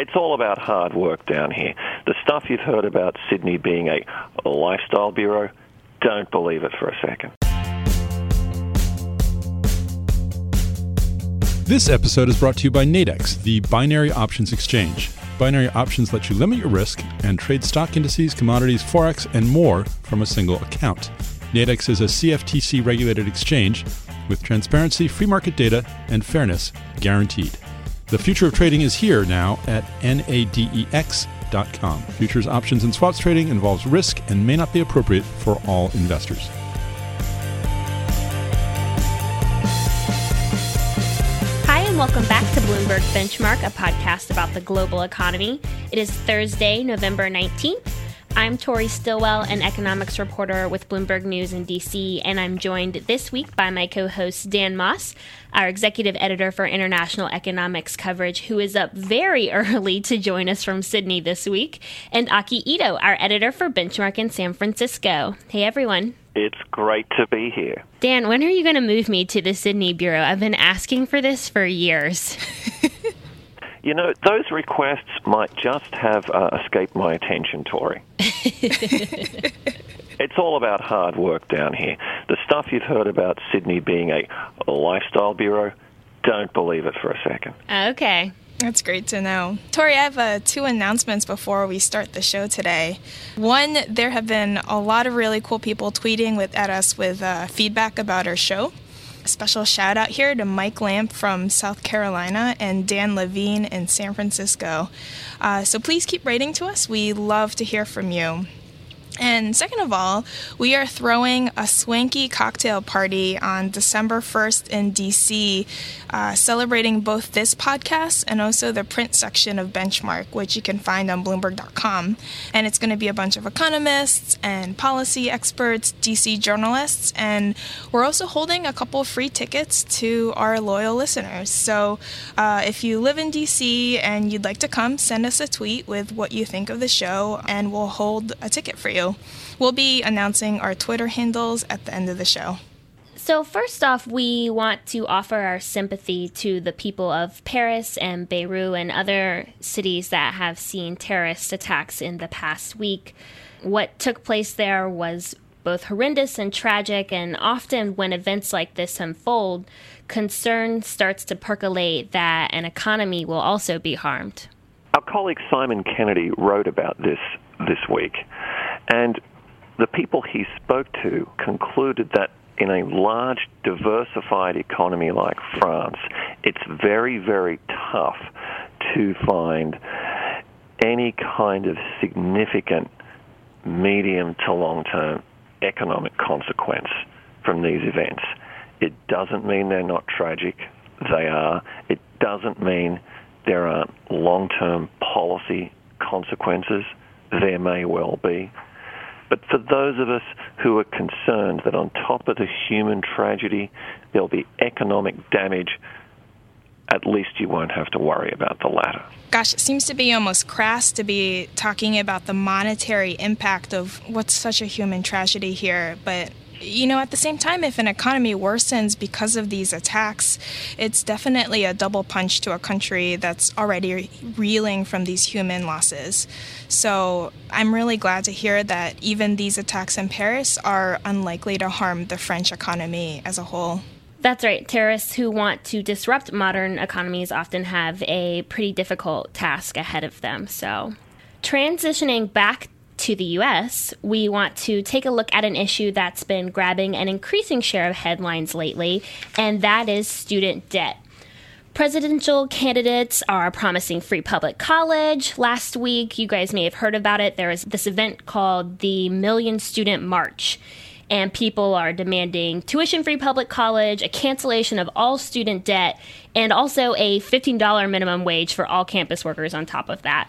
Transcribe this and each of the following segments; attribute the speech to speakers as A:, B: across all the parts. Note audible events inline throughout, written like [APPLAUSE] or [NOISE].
A: It's all about hard work down here. The stuff you've heard about Sydney being a, lifestyle bureau, don't believe it for a second.
B: This episode is brought to you by Nadex, the binary options exchange. Binary options let you limit your risk and trade stock indices, commodities, forex, and more from a single account. Nadex is a CFTC regulated exchange with transparency, free market data, and fairness guaranteed. The future of trading is here now at nadex.com. Futures, options, and swaps trading involves risk and may not be appropriate for all investors.
C: Hi, and welcome back to Bloomberg Benchmark, a podcast about the global economy. It is Thursday, November 19th. I'm Tori Stilwell, an economics reporter with Bloomberg News in DC, and I'm joined this week by my co host Dan Moss, our executive editor for international economics coverage, who is up very [LAUGHS] early to join us from Sydney this week, and Aki Ito, our editor for Benchmark in San Francisco. Hey, everyone.
A: It's great to be here.
C: Dan, when are you going to move me to the Sydney Bureau? I've been asking for this for years. [LAUGHS]
A: You know, those requests might just have uh, escaped my attention, Tori. [LAUGHS] it's all about hard work down here. The stuff you've heard about Sydney being a, a lifestyle bureau, don't believe it for a second.
C: Okay.
D: That's great to know. Tori, I have uh, two announcements before we start the show today. One, there have been a lot of really cool people tweeting with, at us with uh, feedback about our show special shout out here to Mike Lamp from South Carolina and Dan Levine in San Francisco. Uh, so please keep writing to us. We love to hear from you. And second of all, we are throwing a swanky cocktail party on December 1st in DC, uh, celebrating both this podcast and also the print section of Benchmark, which you can find on Bloomberg.com. And it's going to be a bunch of economists and policy experts, DC journalists, and we're also holding a couple free tickets to our loyal listeners. So uh, if you live in DC and you'd like to come, send us a tweet with what you think of the show, and we'll hold a ticket for you. We'll be announcing our Twitter handles at the end of the show.
C: So, first off, we want to offer our sympathy to the people of Paris and Beirut and other cities that have seen terrorist attacks in the past week. What took place there was both horrendous and tragic, and often when events like this unfold, concern starts to percolate that an economy will also be harmed.
A: Our colleague Simon Kennedy wrote about this this week. And the people he spoke to concluded that in a large, diversified economy like France, it's very, very tough to find any kind of significant medium to long term economic consequence from these events. It doesn't mean they're not tragic. They are. It doesn't mean there aren't long term policy consequences. There may well be. But for those of us who are concerned that on top of the human tragedy, there'll be economic damage, at least you won't have to worry about the latter.
D: Gosh, it seems to be almost crass to be talking about the monetary impact of what's such a human tragedy here, but you know, at the same time, if an economy worsens because of these attacks, it's definitely a double punch to a country that's already reeling from these human losses. So I'm really glad to hear that even these attacks in Paris are unlikely to harm the French economy as a whole.
C: That's right. Terrorists who want to disrupt modern economies often have a pretty difficult task ahead of them. So, transitioning back to the US, we want to take a look at an issue that's been grabbing an increasing share of headlines lately, and that is student debt. Presidential candidates are promising free public college. Last week, you guys may have heard about it. There was this event called the Million Student March, and people are demanding tuition free public college, a cancellation of all student debt, and also a $15 minimum wage for all campus workers on top of that.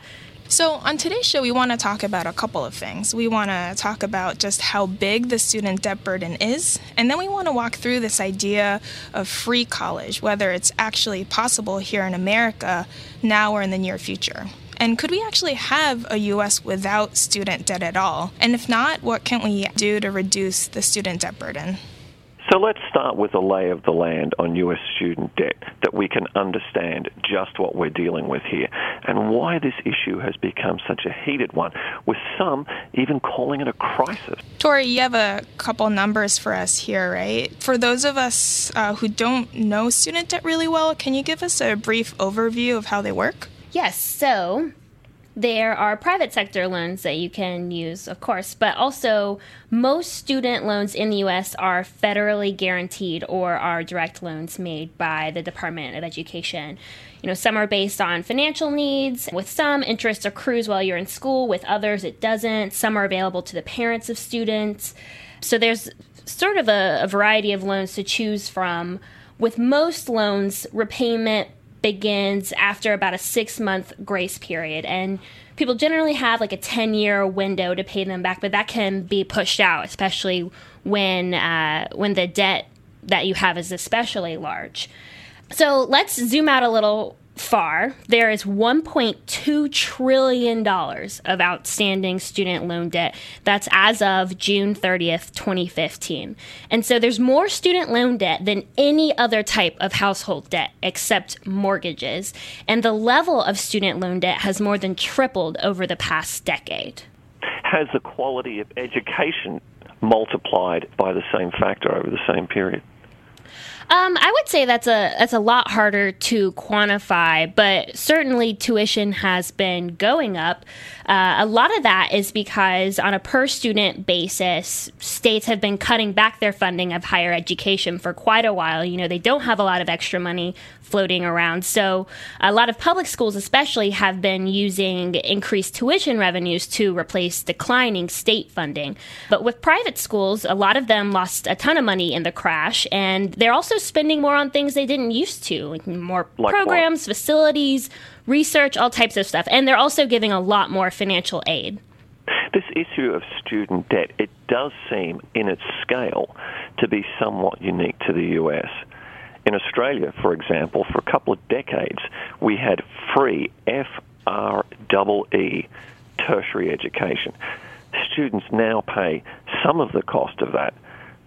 D: So, on today's show, we want to talk about a couple of things. We want to talk about just how big the student debt burden is, and then we want to walk through this idea of free college, whether it's actually possible here in America now or in the near future. And could we actually have a US without student debt at all? And if not, what can we do to reduce the student debt burden?
A: So let's start with a lay of the land on U.S. student debt that we can understand just what we're dealing with here and why this issue has become such a heated one, with some even calling it a crisis.
D: Tori, you have a couple numbers for us here, right? For those of us uh, who don't know student debt really well, can you give us a brief overview of how they work?
C: Yes. So there are private sector loans that you can use, of course, but also most student loans in the US are federally guaranteed or are direct loans made by the Department of Education. You know, some are based on financial needs. With some, interest accrues while you're in school. With others, it doesn't. Some are available to the parents of students. So there's sort of a, a variety of loans to choose from. With most loans, repayment begins after about a six month grace period. And people generally have like a 10 year window to pay them back, but that can be pushed out, especially when, uh, when the debt that you have is especially large. So let's zoom out a little far, there is $1.2 trillion of outstanding student loan debt. That's as of June 30th, 2015. And so there's more student loan debt than any other type of household debt except mortgages. And the level of student loan debt has more than tripled over the past decade.
A: Has the quality of education multiplied by the same factor over the same period?
C: Um, I would say that's a that's a lot harder to quantify, but certainly tuition has been going up. Uh, a lot of that is because, on a per student basis, states have been cutting back their funding of higher education for quite a while. You know, they don't have a lot of extra money floating around. So, a lot of public schools, especially, have been using increased tuition revenues to replace declining state funding. But with private schools, a lot of them lost a ton of money in the crash, and they're also spending more on things they didn't used to, like more like programs, what? facilities, research, all types of stuff. And they're also giving a lot more financial aid.
A: This issue of student debt, it does seem in its scale to be somewhat unique to the US. In Australia, for example, for a couple of decades, we had free FREE tertiary education. Students now pay some of the cost of that,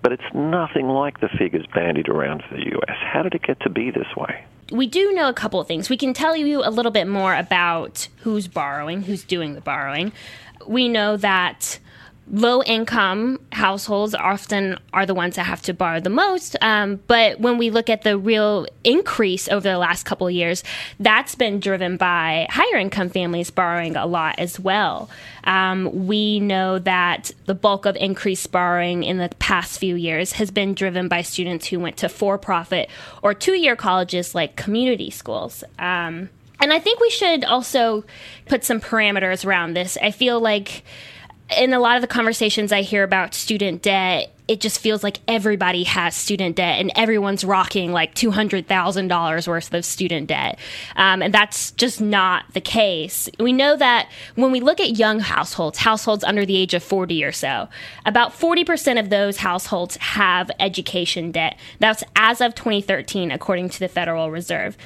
A: but it's nothing like the figures bandied around for the US. How did it get to be this way?
C: we do know a couple of things. We can tell you a little bit more about who's borrowing, who's doing the borrowing. We know that low income households often are the ones that have to borrow the most. Um, but when we look at the real increase over the last couple of years, that's been driven by higher income families borrowing a lot as well. Um, we know that the bulk of increased borrowing in the past few years has been driven by students who went to for profit or two year colleges like community schools. Um, and I think we should also put some parameters around this. I feel like in a lot of the conversations I hear about student debt, it just feels like everybody has student debt and everyone's rocking like $200,000 worth of student debt. Um, and that's just not the case. We know that when we look at young households, households under the age of 40 or so, about 40% of those households have education debt. That's as of 2013, according to the Federal Reserve.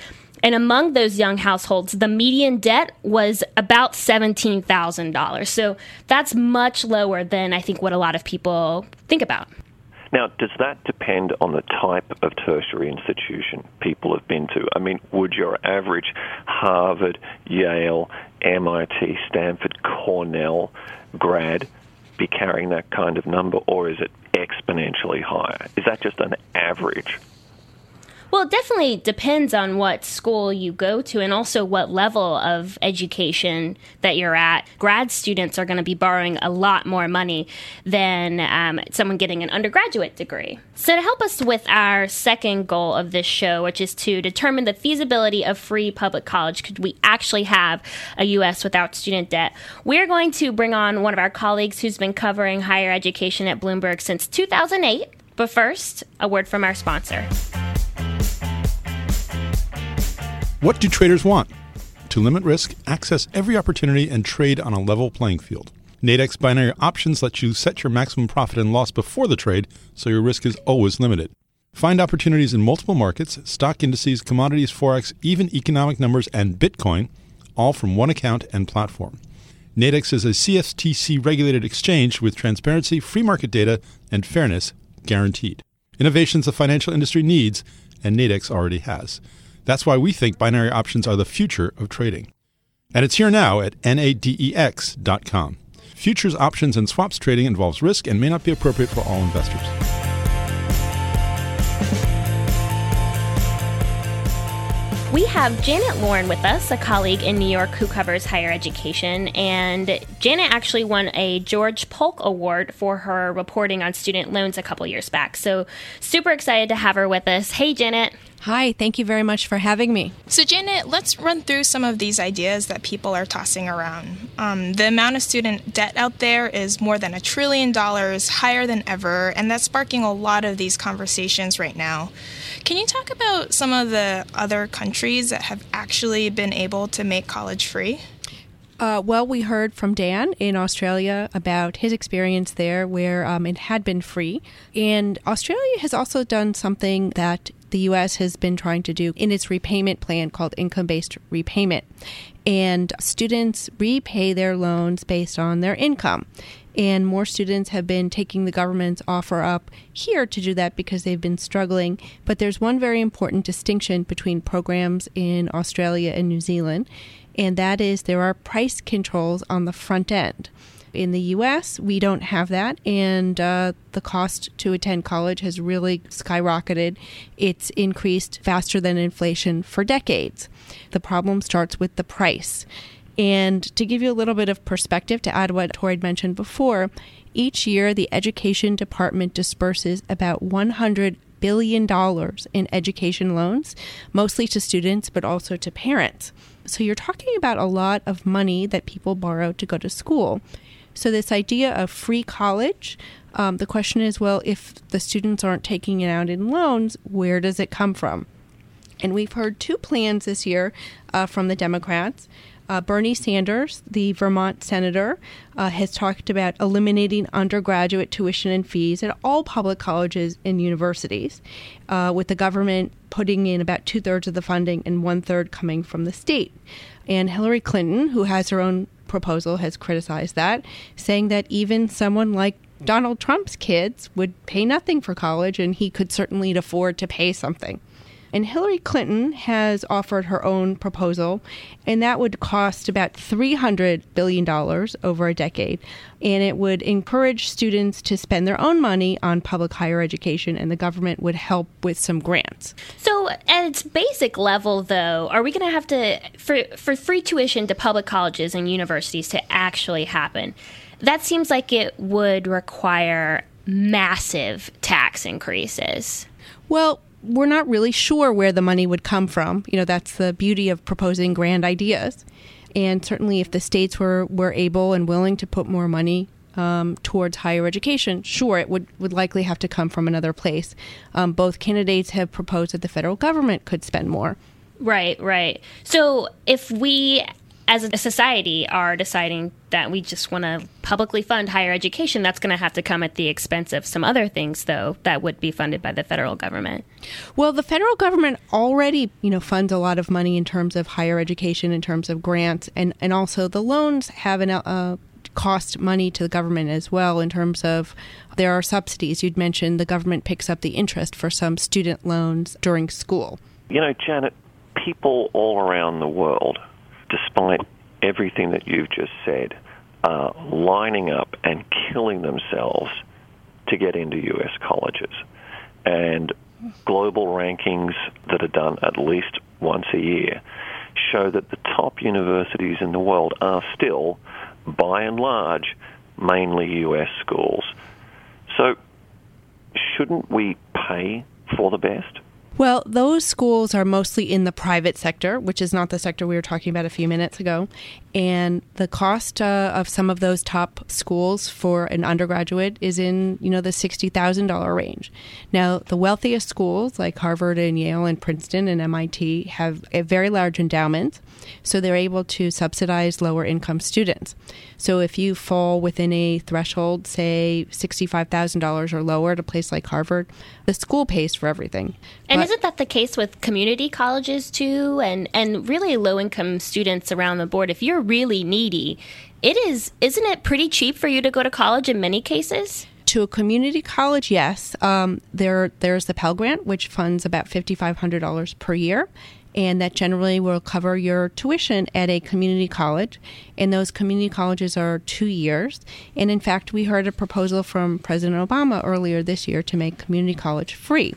C: And among those young households, the median debt was about $17,000. So that's much lower than I think what a lot of people think about.
A: Now, does that depend on the type of tertiary institution people have been to? I mean, would your average Harvard, Yale, MIT, Stanford, Cornell grad be carrying that kind of number, or is it exponentially higher? Is that just an average?
C: Well, it definitely depends on what school you go to and also what level of education that you're at. Grad students are going to be borrowing a lot more money than um, someone getting an undergraduate degree. So, to help us with our second goal of this show, which is to determine the feasibility of free public college, could we actually have a U.S. without student debt? We're going to bring on one of our colleagues who's been covering higher education at Bloomberg since 2008. But first, a word from our sponsor.
B: What do traders want? To limit risk, access every opportunity, and trade on a level playing field. Nadex binary options let you set your maximum profit and loss before the trade, so your risk is always limited. Find opportunities in multiple markets, stock indices, commodities, forex, even economic numbers, and Bitcoin, all from one account and platform. Nadex is a CFTC regulated exchange with transparency, free market data, and fairness guaranteed. innovations the financial industry needs and Nadex already has. That's why we think binary options are the future of trading. And it's here now at nadex.com. Futures, options, and swaps trading involves risk and may not be appropriate for all investors.
C: We have Janet Lorin with us, a colleague in New York who covers higher education. And Janet actually won a George Polk Award for her reporting on student loans a couple years back. So, super excited to have her with us. Hey, Janet.
E: Hi, thank you very much for having me.
D: So, Janet, let's run through some of these ideas that people are tossing around. Um, the amount of student debt out there is more than a trillion dollars, higher than ever, and that's sparking a lot of these conversations right now. Can you talk about some of the other countries that have actually been able to make college free?
E: Uh, well, we heard from Dan in Australia about his experience there where um, it had been free. And Australia has also done something that the U.S. has been trying to do in its repayment plan called income based repayment. And students repay their loans based on their income. And more students have been taking the government's offer up here to do that because they've been struggling. But there's one very important distinction between programs in Australia and New Zealand, and that is there are price controls on the front end. In the US, we don't have that, and uh, the cost to attend college has really skyrocketed. It's increased faster than inflation for decades. The problem starts with the price. And to give you a little bit of perspective, to add what Tori mentioned before, each year the Education Department disperses about 100 billion dollars in education loans, mostly to students but also to parents. So you're talking about a lot of money that people borrow to go to school. So, this idea of free college, um, the question is well, if the students aren't taking it out in loans, where does it come from? And we've heard two plans this year uh, from the Democrats. Uh, Bernie Sanders, the Vermont senator, uh, has talked about eliminating undergraduate tuition and fees at all public colleges and universities, uh, with the government putting in about two thirds of the funding and one third coming from the state. And Hillary Clinton, who has her own proposal has criticized that, saying that even someone like Donald Trump's kids would pay nothing for college and he could certainly afford to pay something. And Hillary Clinton has offered her own proposal, and that would cost about $300 billion over a decade. And it would encourage students to spend their own money on public higher education, and the government would help with some grants.
C: So, at its basic level, though, are we going to have to, for, for free tuition to public colleges and universities to actually happen? That seems like it would require massive tax increases.
E: Well, we're not really sure where the money would come from. You know, that's the beauty of proposing grand ideas. And certainly, if the states were, were able and willing to put more money um, towards higher education, sure, it would, would likely have to come from another place. Um, both candidates have proposed that the federal government could spend more.
C: Right, right. So if we as a society are deciding that we just want to publicly fund higher education, that's going to have to come at the expense of some other things, though, that would be funded by the federal government.
E: Well, the federal government already, you know, funds a lot of money in terms of higher education, in terms of grants, and and also the loans have an uh, cost money to the government as well in terms of there are subsidies. You'd mentioned the government picks up the interest for some student loans during school.
A: You know, Janet, people all around the world despite everything that you've just said, uh, lining up and killing themselves to get into U.S. colleges. And global rankings that are done at least once a year show that the top universities in the world are still, by and large, mainly U.S. schools. So, shouldn't we pay for the best?
E: Well, those schools are mostly in the private sector, which is not the sector we were talking about a few minutes ago. And the cost uh, of some of those top schools for an undergraduate is in, you know, the $60,000 range. Now, the wealthiest schools like Harvard and Yale and Princeton and MIT have a very large endowment, so they're able to subsidize lower income students. So if you fall within a threshold, say $65,000 or lower at a place like Harvard, the school pays for everything.
C: And isn't that the case with community colleges too and and really low income students around the board? If you're really needy, it is isn't it pretty cheap for you to go to college in many cases?
E: To a community college, yes. Um, there, there's the Pell Grant, which funds about $5,500 per year, and that generally will cover your tuition at a community college. And those community colleges are two years. And in fact, we heard a proposal from President Obama earlier this year to make community college free.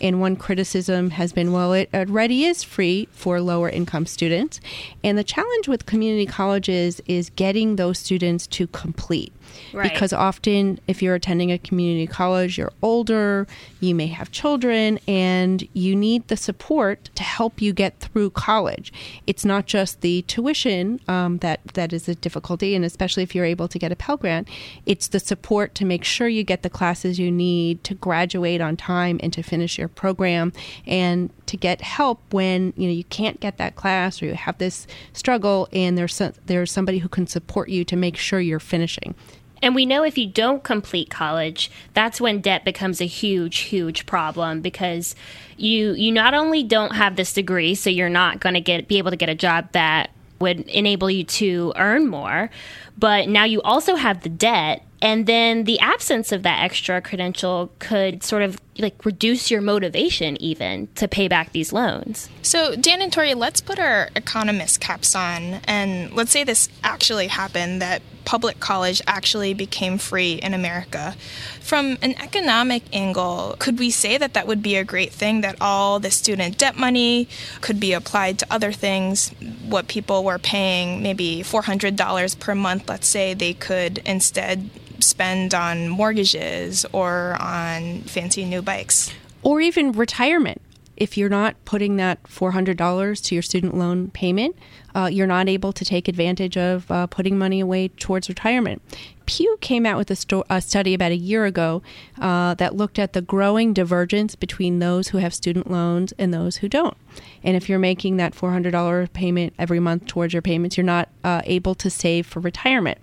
E: And one criticism has been well, it already is free for lower income students. And the challenge with community colleges is getting those students to complete.
C: Right.
E: Because often, if you're attending a community college, you're older, you may have children, and you need the support to help you get through college. It's not just the tuition um, that, that is a difficulty, and especially if you're able to get a Pell Grant, it's the support to make sure you get the classes you need to graduate on time and to finish your program and to get help when you know you can't get that class or you have this struggle and there's some, there's somebody who can support you to make sure you're finishing.
C: And we know if you don't complete college, that's when debt becomes a huge, huge problem because you you not only don't have this degree, so you're not going to get be able to get a job that would enable you to earn more, but now you also have the debt and then the absence of that extra credential could sort of like reduce your motivation even to pay back these loans.
D: So, Dan and Tori, let's put our economist caps on and let's say this actually happened that public college actually became free in America. From an economic angle, could we say that that would be a great thing that all the student debt money could be applied to other things? What people were paying, maybe $400 per month, let's say, they could instead spend on mortgages or on fancy new bikes.
E: Or even retirement. If you're not putting that $400 to your student loan payment, uh, you're not able to take advantage of uh, putting money away towards retirement. Pew came out with a, sto- a study about a year ago uh, that looked at the growing divergence between those who have student loans and those who don't. And if you're making that $400 payment every month towards your payments, you're not uh, able to save for retirement.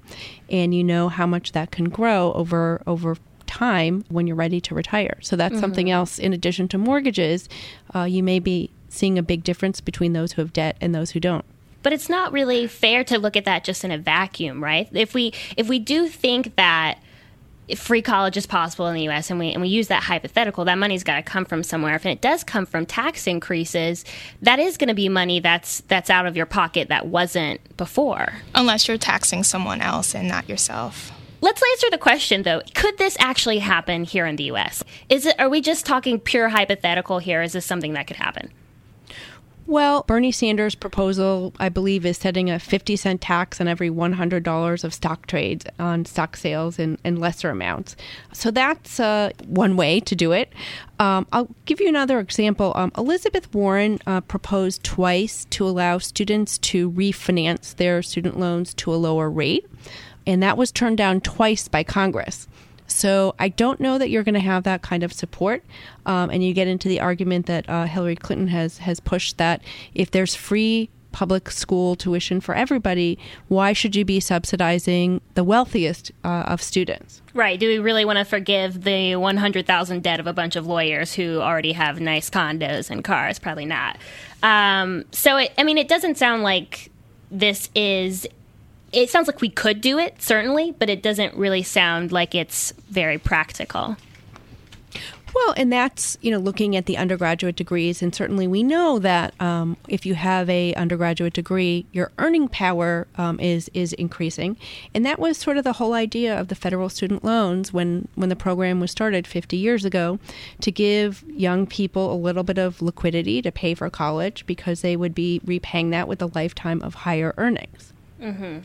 E: And you know how much that can grow over over time when you're ready to retire. So that's mm-hmm. something else in addition to mortgages. Uh, you may be seeing a big difference between those who have debt and those who don't
C: but it's not really fair to look at that just in a vacuum, right? If we if we do think that free college is possible in the U.S. and we and we use that hypothetical, that money's got to come from somewhere. If it does come from tax increases, that is going to be money that's that's out of your pocket that wasn't before.
D: Unless you're taxing someone else and not yourself.
C: Let's answer the question though. Could this actually happen here in the US? Is it are we just talking pure hypothetical here? Is this something that could happen?
E: Well, Bernie Sanders' proposal, I believe, is setting a 50 cent tax on every $100 of stock trades on stock sales in, in lesser amounts. So that's uh, one way to do it. Um, I'll give you another example. Um, Elizabeth Warren uh, proposed twice to allow students to refinance their student loans to a lower rate, and that was turned down twice by Congress. So I don't know that you're going to have that kind of support. Um, and you get into the argument that uh, Hillary Clinton has has pushed that if there's free public school tuition for everybody, why should you be subsidizing the wealthiest uh, of students?
C: Right. Do we really want to forgive the 100,000 debt of a bunch of lawyers who already have nice condos and cars? Probably not. Um, so, it, I mean, it doesn't sound like this is it sounds like we could do it, certainly, but it doesn't really sound like it's very practical.
E: Well, and that's you know looking at the undergraduate degrees, and certainly we know that um, if you have a undergraduate degree, your earning power um, is is increasing, and that was sort of the whole idea of the federal student loans when when the program was started 50 years ago, to give young people a little bit of liquidity to pay for college because they would be repaying that with a lifetime of higher earnings.
C: Mm-hmm.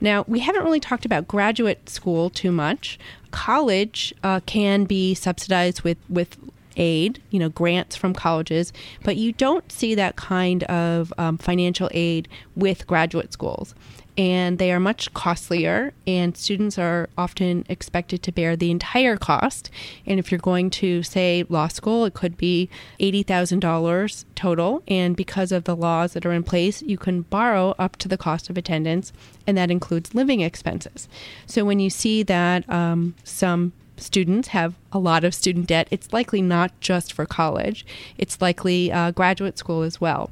E: Now, we haven't really talked about graduate school too much. College uh, can be subsidized with, with aid, you know, grants from colleges, but you don't see that kind of um, financial aid with graduate schools and they are much costlier and students are often expected to bear the entire cost. And if you're going to say law school it could be $80,000 total. And because of the laws that are in place you can borrow up to the cost of attendance and that includes living expenses. So when you see that um, some students have a lot of student debt it's likely not just for college. It's likely uh, graduate school as well.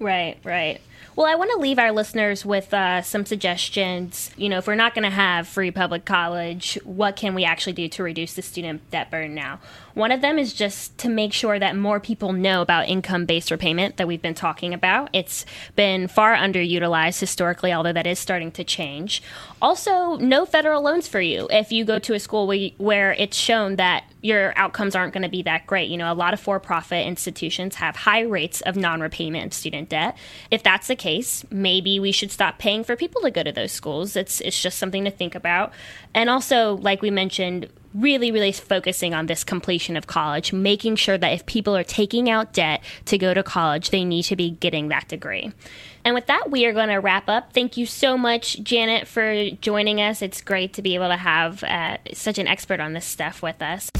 C: Right, right. Well, I want to leave our listeners with uh, some suggestions. You know, if we're not going to have free public college, what can we actually do to reduce the student debt burden now? One of them is just to make sure that more people know about income based repayment that we've been talking about. It's been far underutilized historically, although that is starting to change. Also, no federal loans for you if you go to a school where, it's shown that your outcomes aren't going to be that great. You know, a lot of for profit institutions have high rates of non repayment of student debt. If that's the case, maybe we should stop paying for people to go to those schools. It's, it's just something to think about. And also, like we mentioned, really, really focusing on this completion of college, making sure that if people are taking out debt to go to college, they need to be getting that degree. And with that, we are going to wrap up. Thank you so much, Janet, for joining us. It's great to be able to have uh, such an expert on this stuff with us.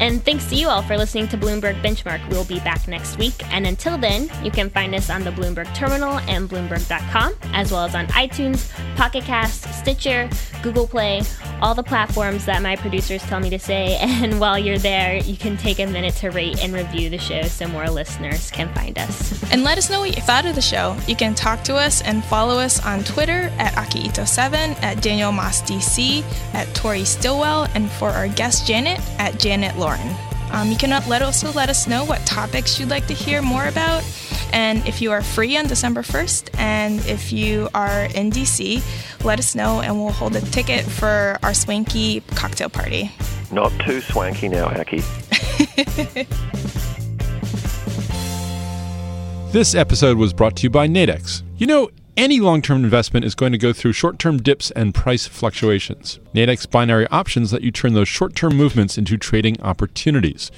C: And thanks to you all for listening to Bloomberg Benchmark. We'll be back next week. And until then, you can find us on the Bloomberg Terminal and Bloomberg.com, as well as on iTunes, Pocket Cast, Stitcher, Google Play, all the platforms that my producers tell me to say. [LAUGHS] And while you're there, you can take a minute to rate and review the show so more listeners can find us.
D: And let us know what you thought of the show. You can talk to us and follow us on Twitter at Akihito7, at Daniel Moss DC, at Tori Stilwell, and for our guest Janet, at Janet Lorin. Um, you can let also let us know what topics you'd like to hear more about. And if you are free on December 1st, and if you are in DC, let us know and we'll hold a ticket for our swanky cocktail party.
A: Not too swanky now, Aki. [LAUGHS]
B: this episode was brought to you by Nadex. You know, any long term investment is going to go through short term dips and price fluctuations. Nadex binary options let you turn those short term movements into trading opportunities.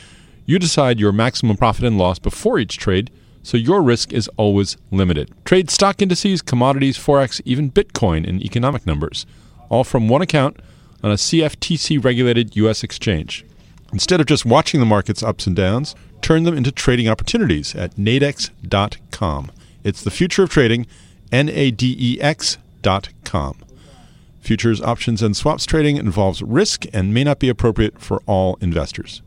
B: You decide your maximum profit and loss before each trade, so your risk is always limited. Trade stock indices, commodities, Forex, even Bitcoin in economic numbers, all from one account on a CFTC regulated U.S. exchange. Instead of just watching the market's ups and downs, turn them into trading opportunities at nadex.com. It's the future of trading nadex.com. Futures, options, and swaps trading involves risk and may not be appropriate for all investors.